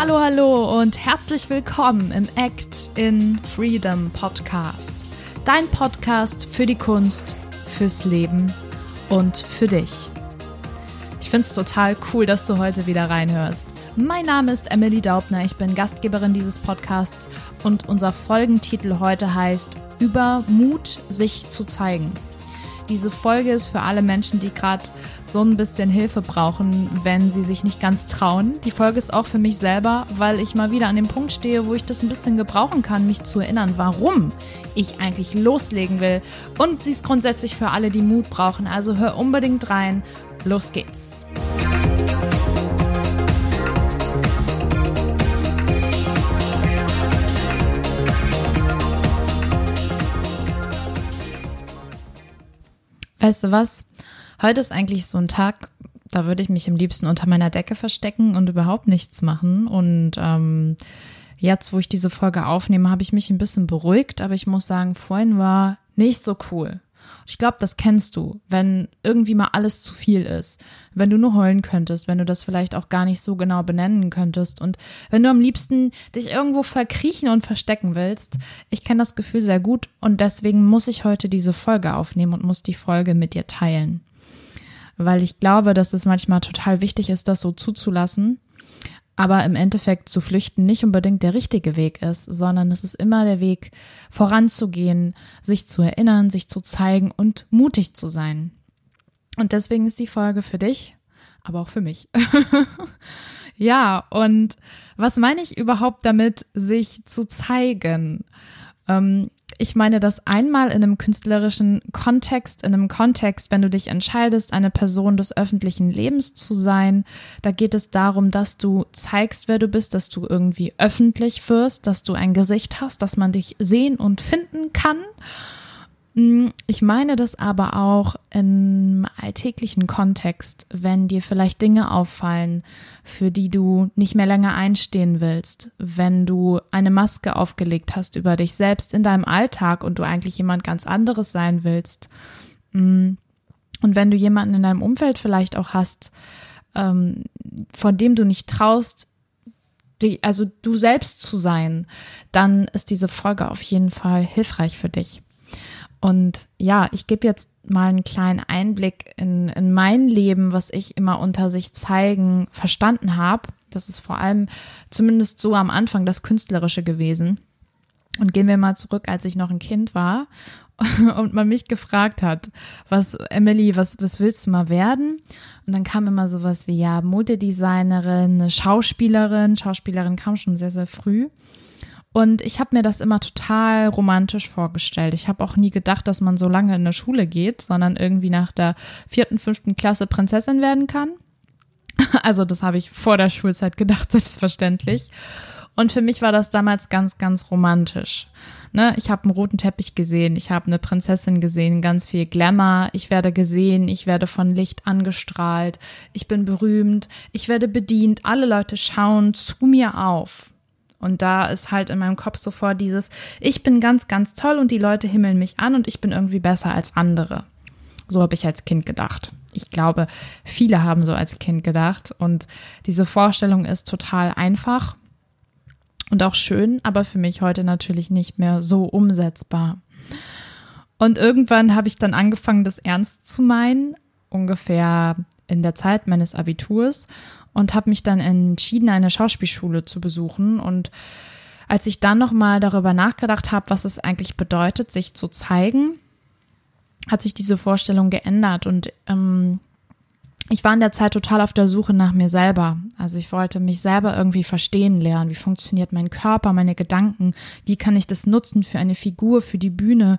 Hallo, hallo und herzlich willkommen im Act in Freedom Podcast. Dein Podcast für die Kunst, fürs Leben und für dich. Ich finde es total cool, dass du heute wieder reinhörst. Mein Name ist Emily Daubner, ich bin Gastgeberin dieses Podcasts und unser Folgentitel heute heißt Über Mut, sich zu zeigen. Diese Folge ist für alle Menschen, die gerade so ein bisschen Hilfe brauchen, wenn sie sich nicht ganz trauen. Die Folge ist auch für mich selber, weil ich mal wieder an dem Punkt stehe, wo ich das ein bisschen gebrauchen kann, mich zu erinnern, warum ich eigentlich loslegen will. Und sie ist grundsätzlich für alle, die Mut brauchen. Also hör unbedingt rein. Los geht's. Weißt du was? Heute ist eigentlich so ein Tag, da würde ich mich am liebsten unter meiner Decke verstecken und überhaupt nichts machen. Und ähm, jetzt, wo ich diese Folge aufnehme, habe ich mich ein bisschen beruhigt, aber ich muss sagen, vorhin war nicht so cool. Ich glaube, das kennst du, wenn irgendwie mal alles zu viel ist, wenn du nur heulen könntest, wenn du das vielleicht auch gar nicht so genau benennen könntest und wenn du am liebsten dich irgendwo verkriechen und verstecken willst. Ich kenne das Gefühl sehr gut und deswegen muss ich heute diese Folge aufnehmen und muss die Folge mit dir teilen. Weil ich glaube, dass es manchmal total wichtig ist, das so zuzulassen aber im Endeffekt zu flüchten nicht unbedingt der richtige Weg ist, sondern es ist immer der Weg voranzugehen, sich zu erinnern, sich zu zeigen und mutig zu sein. Und deswegen ist die Folge für dich, aber auch für mich. ja, und was meine ich überhaupt damit, sich zu zeigen? Ähm, ich meine das einmal in einem künstlerischen Kontext, in einem Kontext, wenn du dich entscheidest, eine Person des öffentlichen Lebens zu sein. Da geht es darum, dass du zeigst, wer du bist, dass du irgendwie öffentlich wirst, dass du ein Gesicht hast, dass man dich sehen und finden kann. Mm, ich meine das aber auch im alltäglichen Kontext, wenn dir vielleicht Dinge auffallen, für die du nicht mehr länger einstehen willst, wenn du eine Maske aufgelegt hast über dich selbst in deinem Alltag und du eigentlich jemand ganz anderes sein willst. Mm, und wenn du jemanden in deinem Umfeld vielleicht auch hast, ähm, von dem du nicht traust, also du selbst zu sein, dann ist diese Folge auf jeden Fall hilfreich für dich. Und ja, ich gebe jetzt mal einen kleinen Einblick in, in mein Leben, was ich immer unter sich zeigen verstanden habe. Das ist vor allem zumindest so am Anfang das Künstlerische gewesen. Und gehen wir mal zurück, als ich noch ein Kind war und man mich gefragt hat, was, Emily, was, was willst du mal werden? Und dann kam immer sowas wie, ja, Modedesignerin, Schauspielerin. Schauspielerin kam schon sehr, sehr früh. Und ich habe mir das immer total romantisch vorgestellt. Ich habe auch nie gedacht, dass man so lange in eine Schule geht, sondern irgendwie nach der vierten, fünften Klasse Prinzessin werden kann. Also das habe ich vor der Schulzeit gedacht, selbstverständlich. Und für mich war das damals ganz, ganz romantisch. Ne, ich habe einen roten Teppich gesehen, ich habe eine Prinzessin gesehen, ganz viel Glamour, ich werde gesehen, ich werde von Licht angestrahlt, ich bin berühmt, ich werde bedient, alle Leute schauen zu mir auf. Und da ist halt in meinem Kopf sofort dieses, ich bin ganz, ganz toll und die Leute himmeln mich an und ich bin irgendwie besser als andere. So habe ich als Kind gedacht. Ich glaube, viele haben so als Kind gedacht. Und diese Vorstellung ist total einfach und auch schön, aber für mich heute natürlich nicht mehr so umsetzbar. Und irgendwann habe ich dann angefangen, das ernst zu meinen, ungefähr in der Zeit meines Abiturs und habe mich dann entschieden, eine Schauspielschule zu besuchen. Und als ich dann nochmal darüber nachgedacht habe, was es eigentlich bedeutet, sich zu zeigen, hat sich diese Vorstellung geändert und ähm, ich war in der Zeit total auf der Suche nach mir selber. Also ich wollte mich selber irgendwie verstehen lernen. Wie funktioniert mein Körper, meine Gedanken? Wie kann ich das nutzen für eine Figur, für die Bühne?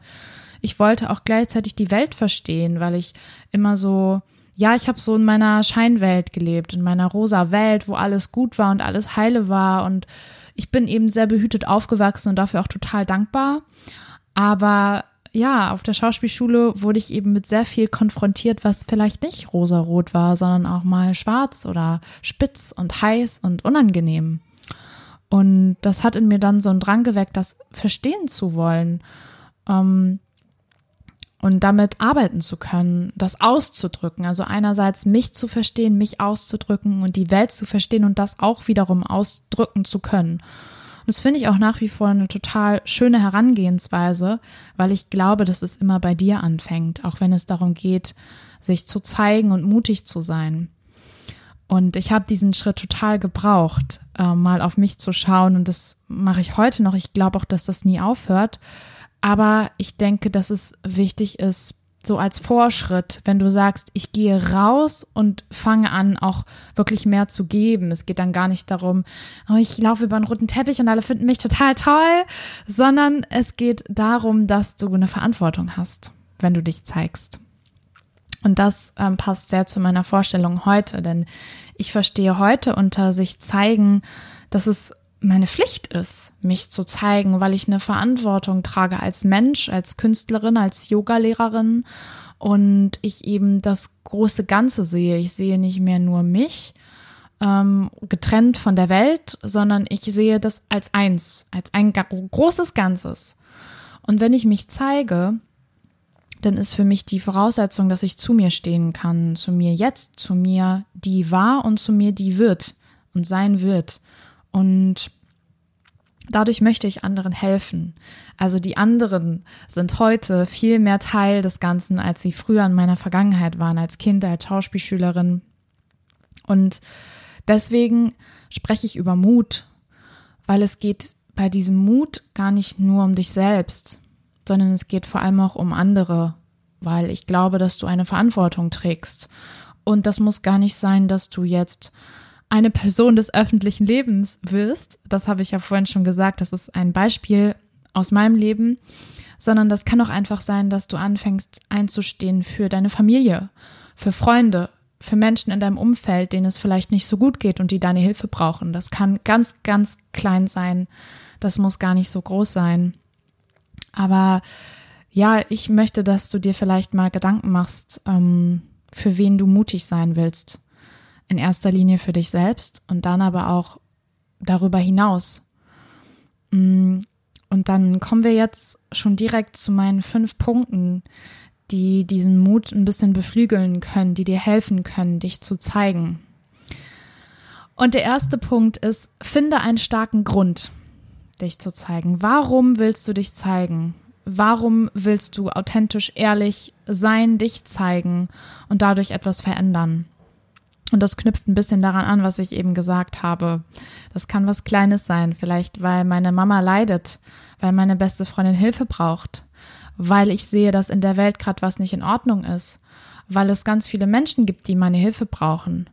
Ich wollte auch gleichzeitig die Welt verstehen, weil ich immer so ja, ich habe so in meiner Scheinwelt gelebt, in meiner rosa Welt, wo alles gut war und alles heile war. Und ich bin eben sehr behütet aufgewachsen und dafür auch total dankbar. Aber ja, auf der Schauspielschule wurde ich eben mit sehr viel konfrontiert, was vielleicht nicht rosarot war, sondern auch mal schwarz oder spitz und heiß und unangenehm. Und das hat in mir dann so einen Drang geweckt, das verstehen zu wollen. Ähm, und damit arbeiten zu können, das auszudrücken. Also einerseits mich zu verstehen, mich auszudrücken und die Welt zu verstehen und das auch wiederum ausdrücken zu können. Und das finde ich auch nach wie vor eine total schöne Herangehensweise, weil ich glaube, dass es immer bei dir anfängt, auch wenn es darum geht, sich zu zeigen und mutig zu sein. Und ich habe diesen Schritt total gebraucht, äh, mal auf mich zu schauen. Und das mache ich heute noch. Ich glaube auch, dass das nie aufhört aber ich denke, dass es wichtig ist, so als Vorschritt, wenn du sagst, ich gehe raus und fange an, auch wirklich mehr zu geben. Es geht dann gar nicht darum, oh, ich laufe über einen roten Teppich und alle finden mich total toll, sondern es geht darum, dass du eine Verantwortung hast, wenn du dich zeigst. Und das ähm, passt sehr zu meiner Vorstellung heute, denn ich verstehe heute unter sich zeigen, dass es meine Pflicht ist, mich zu zeigen, weil ich eine Verantwortung trage als Mensch, als Künstlerin, als Yogalehrerin und ich eben das große Ganze sehe. Ich sehe nicht mehr nur mich ähm, getrennt von der Welt, sondern ich sehe das als eins, als ein großes Ganzes. Und wenn ich mich zeige, dann ist für mich die Voraussetzung, dass ich zu mir stehen kann, zu mir jetzt, zu mir, die war und zu mir, die wird und sein wird. Und dadurch möchte ich anderen helfen. Also die anderen sind heute viel mehr Teil des Ganzen, als sie früher in meiner Vergangenheit waren, als Kind, als Schauspielschülerin. Und deswegen spreche ich über Mut, weil es geht bei diesem Mut gar nicht nur um dich selbst, sondern es geht vor allem auch um andere, weil ich glaube, dass du eine Verantwortung trägst. Und das muss gar nicht sein, dass du jetzt eine Person des öffentlichen Lebens wirst, das habe ich ja vorhin schon gesagt, das ist ein Beispiel aus meinem Leben, sondern das kann auch einfach sein, dass du anfängst einzustehen für deine Familie, für Freunde, für Menschen in deinem Umfeld, denen es vielleicht nicht so gut geht und die deine Hilfe brauchen. Das kann ganz, ganz klein sein. Das muss gar nicht so groß sein. Aber ja, ich möchte, dass du dir vielleicht mal Gedanken machst, ähm, für wen du mutig sein willst in erster Linie für dich selbst und dann aber auch darüber hinaus. Mm, und dann kommen wir jetzt schon direkt zu meinen fünf Punkten, die diesen Mut ein bisschen beflügeln können, die dir helfen können, dich zu zeigen. Und der erste Punkt ist, finde einen starken Grund, dich zu zeigen. Warum willst du dich zeigen? Warum willst du authentisch, ehrlich sein, dich zeigen und dadurch etwas verändern? Und das knüpft ein bisschen daran an, was ich eben gesagt habe. Das kann was Kleines sein, vielleicht weil meine Mama leidet, weil meine beste Freundin Hilfe braucht, weil ich sehe, dass in der Welt gerade was nicht in Ordnung ist, weil es ganz viele Menschen gibt, die meine Hilfe brauchen.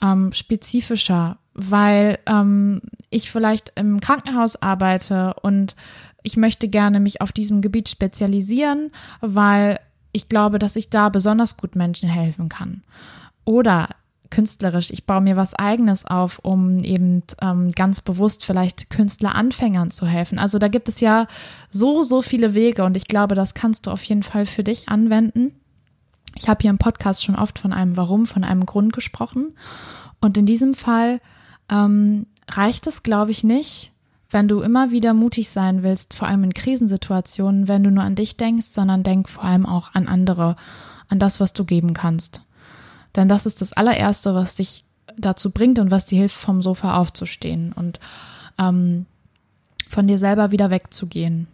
Ähm, spezifischer, weil ähm, ich vielleicht im Krankenhaus arbeite und ich möchte gerne mich auf diesem Gebiet spezialisieren, weil ich glaube, dass ich da besonders gut Menschen helfen kann. Oder künstlerisch. Ich baue mir was eigenes auf, um eben ähm, ganz bewusst vielleicht Künstleranfängern zu helfen. Also da gibt es ja so, so viele Wege und ich glaube, das kannst du auf jeden Fall für dich anwenden. Ich habe hier im Podcast schon oft von einem Warum, von einem Grund gesprochen. Und in diesem Fall ähm, reicht es, glaube ich, nicht, wenn du immer wieder mutig sein willst, vor allem in Krisensituationen, wenn du nur an dich denkst, sondern denk vor allem auch an andere, an das, was du geben kannst. Denn das ist das allererste, was dich dazu bringt und was dir hilft, vom Sofa aufzustehen und ähm, von dir selber wieder wegzugehen.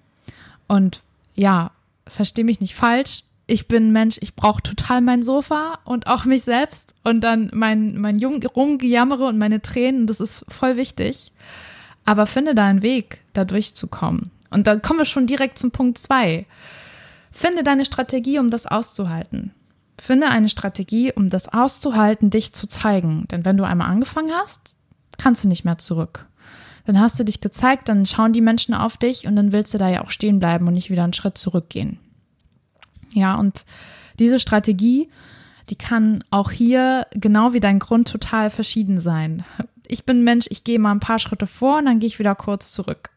Und ja, versteh mich nicht falsch. Ich bin Mensch, ich brauche total mein Sofa und auch mich selbst und dann mein, mein Rumgejammere und meine Tränen. Das ist voll wichtig. Aber finde da einen Weg, da durchzukommen. Und dann kommen wir schon direkt zum Punkt zwei. Finde deine Strategie, um das auszuhalten. Finde eine Strategie, um das auszuhalten, dich zu zeigen. Denn wenn du einmal angefangen hast, kannst du nicht mehr zurück. Dann hast du dich gezeigt, dann schauen die Menschen auf dich und dann willst du da ja auch stehen bleiben und nicht wieder einen Schritt zurückgehen. Ja, und diese Strategie, die kann auch hier genau wie dein Grund total verschieden sein. Ich bin Mensch, ich gehe mal ein paar Schritte vor und dann gehe ich wieder kurz zurück.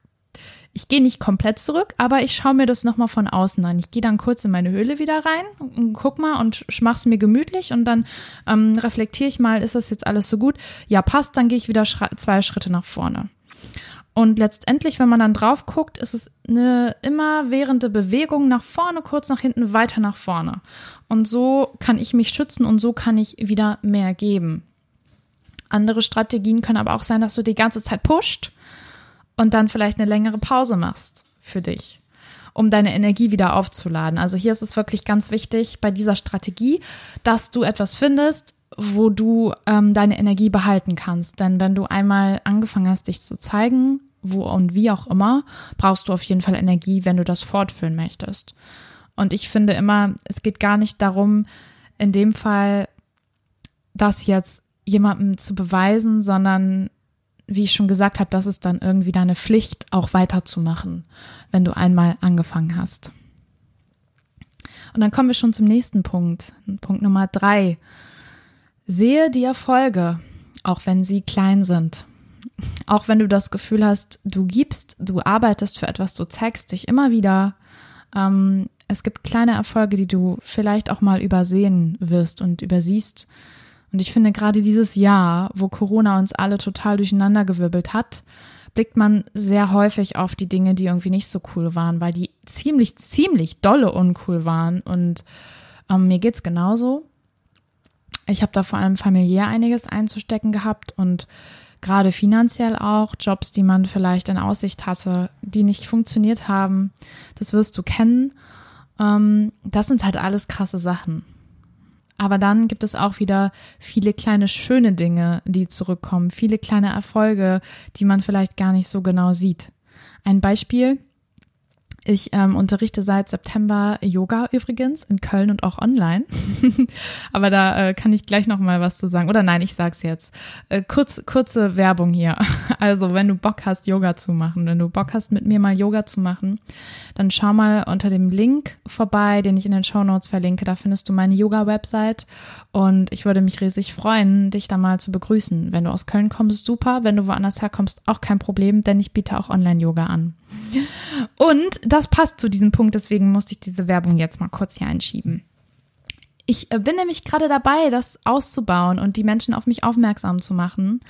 Ich gehe nicht komplett zurück, aber ich schaue mir das nochmal von außen an. Ich gehe dann kurz in meine Höhle wieder rein und guck mal und mach's mir gemütlich und dann ähm, reflektiere ich mal, ist das jetzt alles so gut? Ja, passt, dann gehe ich wieder zwei Schritte nach vorne. Und letztendlich, wenn man dann drauf guckt, ist es eine immerwährende Bewegung nach vorne, kurz nach hinten, weiter nach vorne. Und so kann ich mich schützen und so kann ich wieder mehr geben. Andere Strategien können aber auch sein, dass du die ganze Zeit pusht und dann vielleicht eine längere Pause machst für dich, um deine Energie wieder aufzuladen. Also hier ist es wirklich ganz wichtig bei dieser Strategie, dass du etwas findest, wo du ähm, deine Energie behalten kannst. Denn wenn du einmal angefangen hast, dich zu zeigen, wo und wie auch immer, brauchst du auf jeden Fall Energie, wenn du das fortführen möchtest. Und ich finde immer, es geht gar nicht darum, in dem Fall das jetzt jemandem zu beweisen, sondern wie ich schon gesagt habe, das ist dann irgendwie deine Pflicht, auch weiterzumachen, wenn du einmal angefangen hast. Und dann kommen wir schon zum nächsten Punkt. Punkt Nummer drei. Sehe die Erfolge, auch wenn sie klein sind. Auch wenn du das Gefühl hast, du gibst, du arbeitest für etwas, du zeigst dich immer wieder. Ähm, es gibt kleine Erfolge, die du vielleicht auch mal übersehen wirst und übersiehst. Und ich finde gerade dieses Jahr, wo Corona uns alle total durcheinandergewirbelt hat, blickt man sehr häufig auf die Dinge, die irgendwie nicht so cool waren, weil die ziemlich, ziemlich dolle uncool waren. Und ähm, mir geht's genauso. Ich habe da vor allem familiär einiges einzustecken gehabt und gerade finanziell auch Jobs, die man vielleicht in Aussicht hatte, die nicht funktioniert haben. Das wirst du kennen. Ähm, das sind halt alles krasse Sachen. Aber dann gibt es auch wieder viele kleine schöne Dinge, die zurückkommen, viele kleine Erfolge, die man vielleicht gar nicht so genau sieht. Ein Beispiel, ich ähm, unterrichte seit September Yoga übrigens in Köln und auch online. Aber da äh, kann ich gleich noch mal was zu sagen. Oder nein, ich sag's jetzt. Äh, kurz, kurze Werbung hier. Also, wenn du Bock hast, Yoga zu machen, wenn du Bock hast, mit mir mal Yoga zu machen, dann schau mal unter dem Link vorbei, den ich in den Show Notes verlinke. Da findest du meine Yoga-Website. Und ich würde mich riesig freuen, dich da mal zu begrüßen. Wenn du aus Köln kommst, super. Wenn du woanders herkommst, auch kein Problem, denn ich biete auch Online-Yoga an. Und das passt zu diesem Punkt, deswegen musste ich diese Werbung jetzt mal kurz hier einschieben. Ich äh, bin nämlich gerade dabei, das auszubauen und die Menschen auf mich aufmerksam zu machen.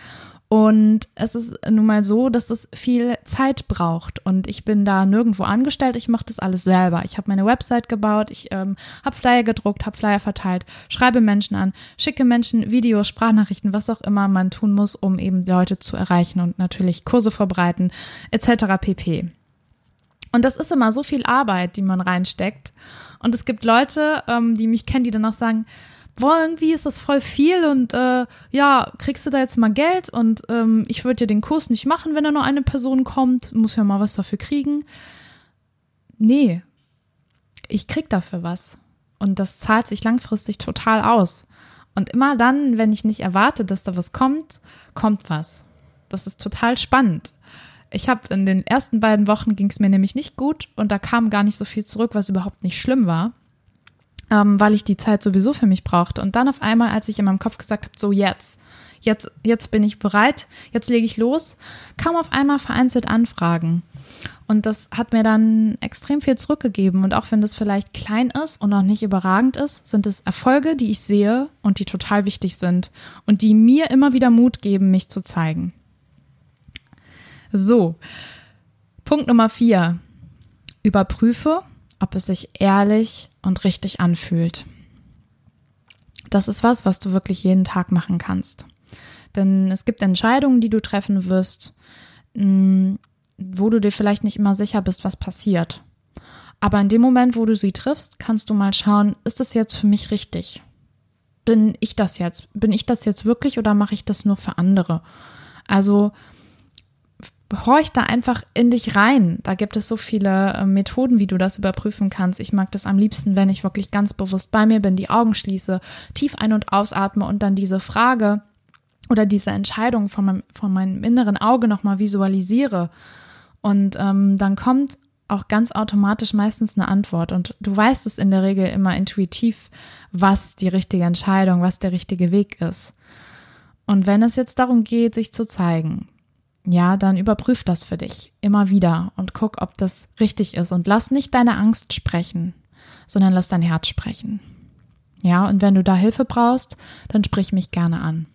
Und es ist nun mal so, dass es viel Zeit braucht. Und ich bin da nirgendwo angestellt. Ich mache das alles selber. Ich habe meine Website gebaut, ich ähm, habe Flyer gedruckt, habe Flyer verteilt, schreibe Menschen an, schicke Menschen Videos, Sprachnachrichten, was auch immer man tun muss, um eben Leute zu erreichen und natürlich Kurse vorbereiten, etc. pp. Und das ist immer so viel Arbeit, die man reinsteckt. Und es gibt Leute, ähm, die mich kennen, die dann auch sagen, boah, irgendwie ist das voll viel und äh, ja, kriegst du da jetzt mal Geld und ähm, ich würde ja den Kurs nicht machen, wenn da nur eine Person kommt, muss ja mal was dafür kriegen. Nee, ich krieg dafür was. Und das zahlt sich langfristig total aus. Und immer dann, wenn ich nicht erwarte, dass da was kommt, kommt was. Das ist total spannend. Ich habe in den ersten beiden Wochen ging es mir nämlich nicht gut und da kam gar nicht so viel zurück, was überhaupt nicht schlimm war, ähm, weil ich die Zeit sowieso für mich brauchte. Und dann auf einmal, als ich in meinem Kopf gesagt habe, so jetzt, jetzt, jetzt bin ich bereit, jetzt lege ich los, kam auf einmal vereinzelt Anfragen. Und das hat mir dann extrem viel zurückgegeben. Und auch wenn das vielleicht klein ist und noch nicht überragend ist, sind es Erfolge, die ich sehe und die total wichtig sind und die mir immer wieder Mut geben, mich zu zeigen. So, Punkt Nummer vier. Überprüfe, ob es sich ehrlich und richtig anfühlt. Das ist was, was du wirklich jeden Tag machen kannst. Denn es gibt Entscheidungen, die du treffen wirst, mm, wo du dir vielleicht nicht immer sicher bist, was passiert. Aber in dem Moment, wo du sie triffst, kannst du mal schauen, ist das jetzt für mich richtig? Bin ich das jetzt? Bin ich das jetzt wirklich oder mache ich das nur für andere? Also horch da einfach in dich rein. Da gibt es so viele äh, Methoden, wie du das überprüfen kannst. Ich mag das am liebsten, wenn ich wirklich ganz bewusst bei mir bin, die Augen schließe, tief ein- und ausatme und dann diese Frage oder diese Entscheidung von meinem, von meinem inneren Auge nochmal visualisiere. Und ähm, dann kommt auch ganz automatisch meistens eine Antwort. Und du weißt es in der Regel immer intuitiv, was die richtige Entscheidung, was der richtige Weg ist. Und wenn es jetzt darum geht, sich zu zeigen, ja, dann überprüf das für dich immer wieder und guck, ob das richtig ist und lass nicht deine Angst sprechen, sondern lass dein Herz sprechen. Ja, und wenn du da Hilfe brauchst, dann sprich mich gerne an.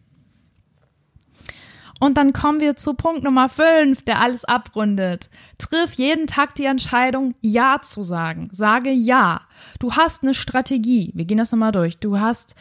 Und dann kommen wir zu Punkt Nummer 5, der alles abrundet. Triff jeden Tag die Entscheidung, Ja zu sagen. Sage Ja. Du hast eine Strategie. Wir gehen das nochmal durch. Du hast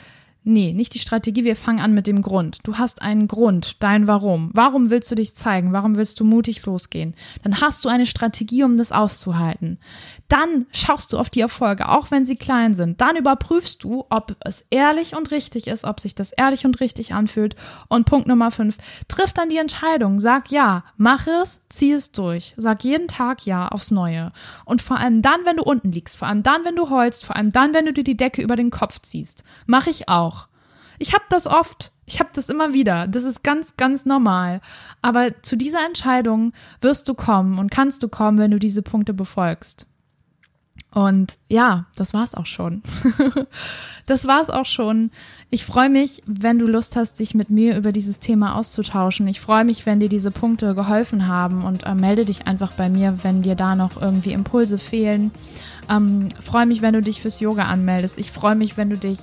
Nee, nicht die Strategie, wir fangen an mit dem Grund. Du hast einen Grund, dein Warum. Warum willst du dich zeigen? Warum willst du mutig losgehen? Dann hast du eine Strategie, um das auszuhalten. Dann schaust du auf die Erfolge, auch wenn sie klein sind. Dann überprüfst du, ob es ehrlich und richtig ist, ob sich das ehrlich und richtig anfühlt. Und Punkt Nummer fünf, triff dann die Entscheidung. Sag ja, mach es, zieh es durch. Sag jeden Tag ja aufs Neue. Und vor allem dann, wenn du unten liegst, vor allem dann, wenn du heulst, vor allem dann, wenn du dir die Decke über den Kopf ziehst. Mach ich auch. Ich habe das oft. Ich habe das immer wieder. Das ist ganz, ganz normal. Aber zu dieser Entscheidung wirst du kommen und kannst du kommen, wenn du diese Punkte befolgst. Und ja, das war's auch schon. das war's auch schon. Ich freue mich, wenn du Lust hast, dich mit mir über dieses Thema auszutauschen. Ich freue mich, wenn dir diese Punkte geholfen haben und äh, melde dich einfach bei mir, wenn dir da noch irgendwie Impulse fehlen. Ähm, freue mich, wenn du dich fürs Yoga anmeldest. Ich freue mich, wenn du dich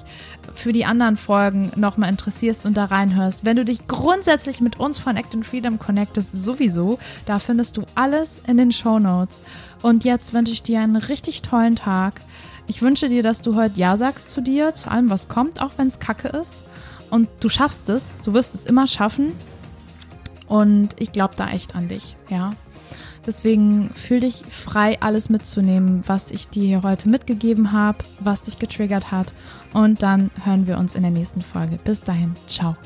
für die anderen Folgen nochmal interessierst und da reinhörst. Wenn du dich grundsätzlich mit uns von Act and Freedom connectest, sowieso, da findest du alles in den Show Notes. Und jetzt wünsche ich dir einen richtig tollen Tag. Ich wünsche dir, dass du heute Ja sagst zu dir, zu allem, was kommt, auch wenn es kacke ist. Und du schaffst es. Du wirst es immer schaffen. Und ich glaube da echt an dich, ja. Deswegen fühl dich frei, alles mitzunehmen, was ich dir hier heute mitgegeben habe, was dich getriggert hat. Und dann hören wir uns in der nächsten Folge. Bis dahin, ciao.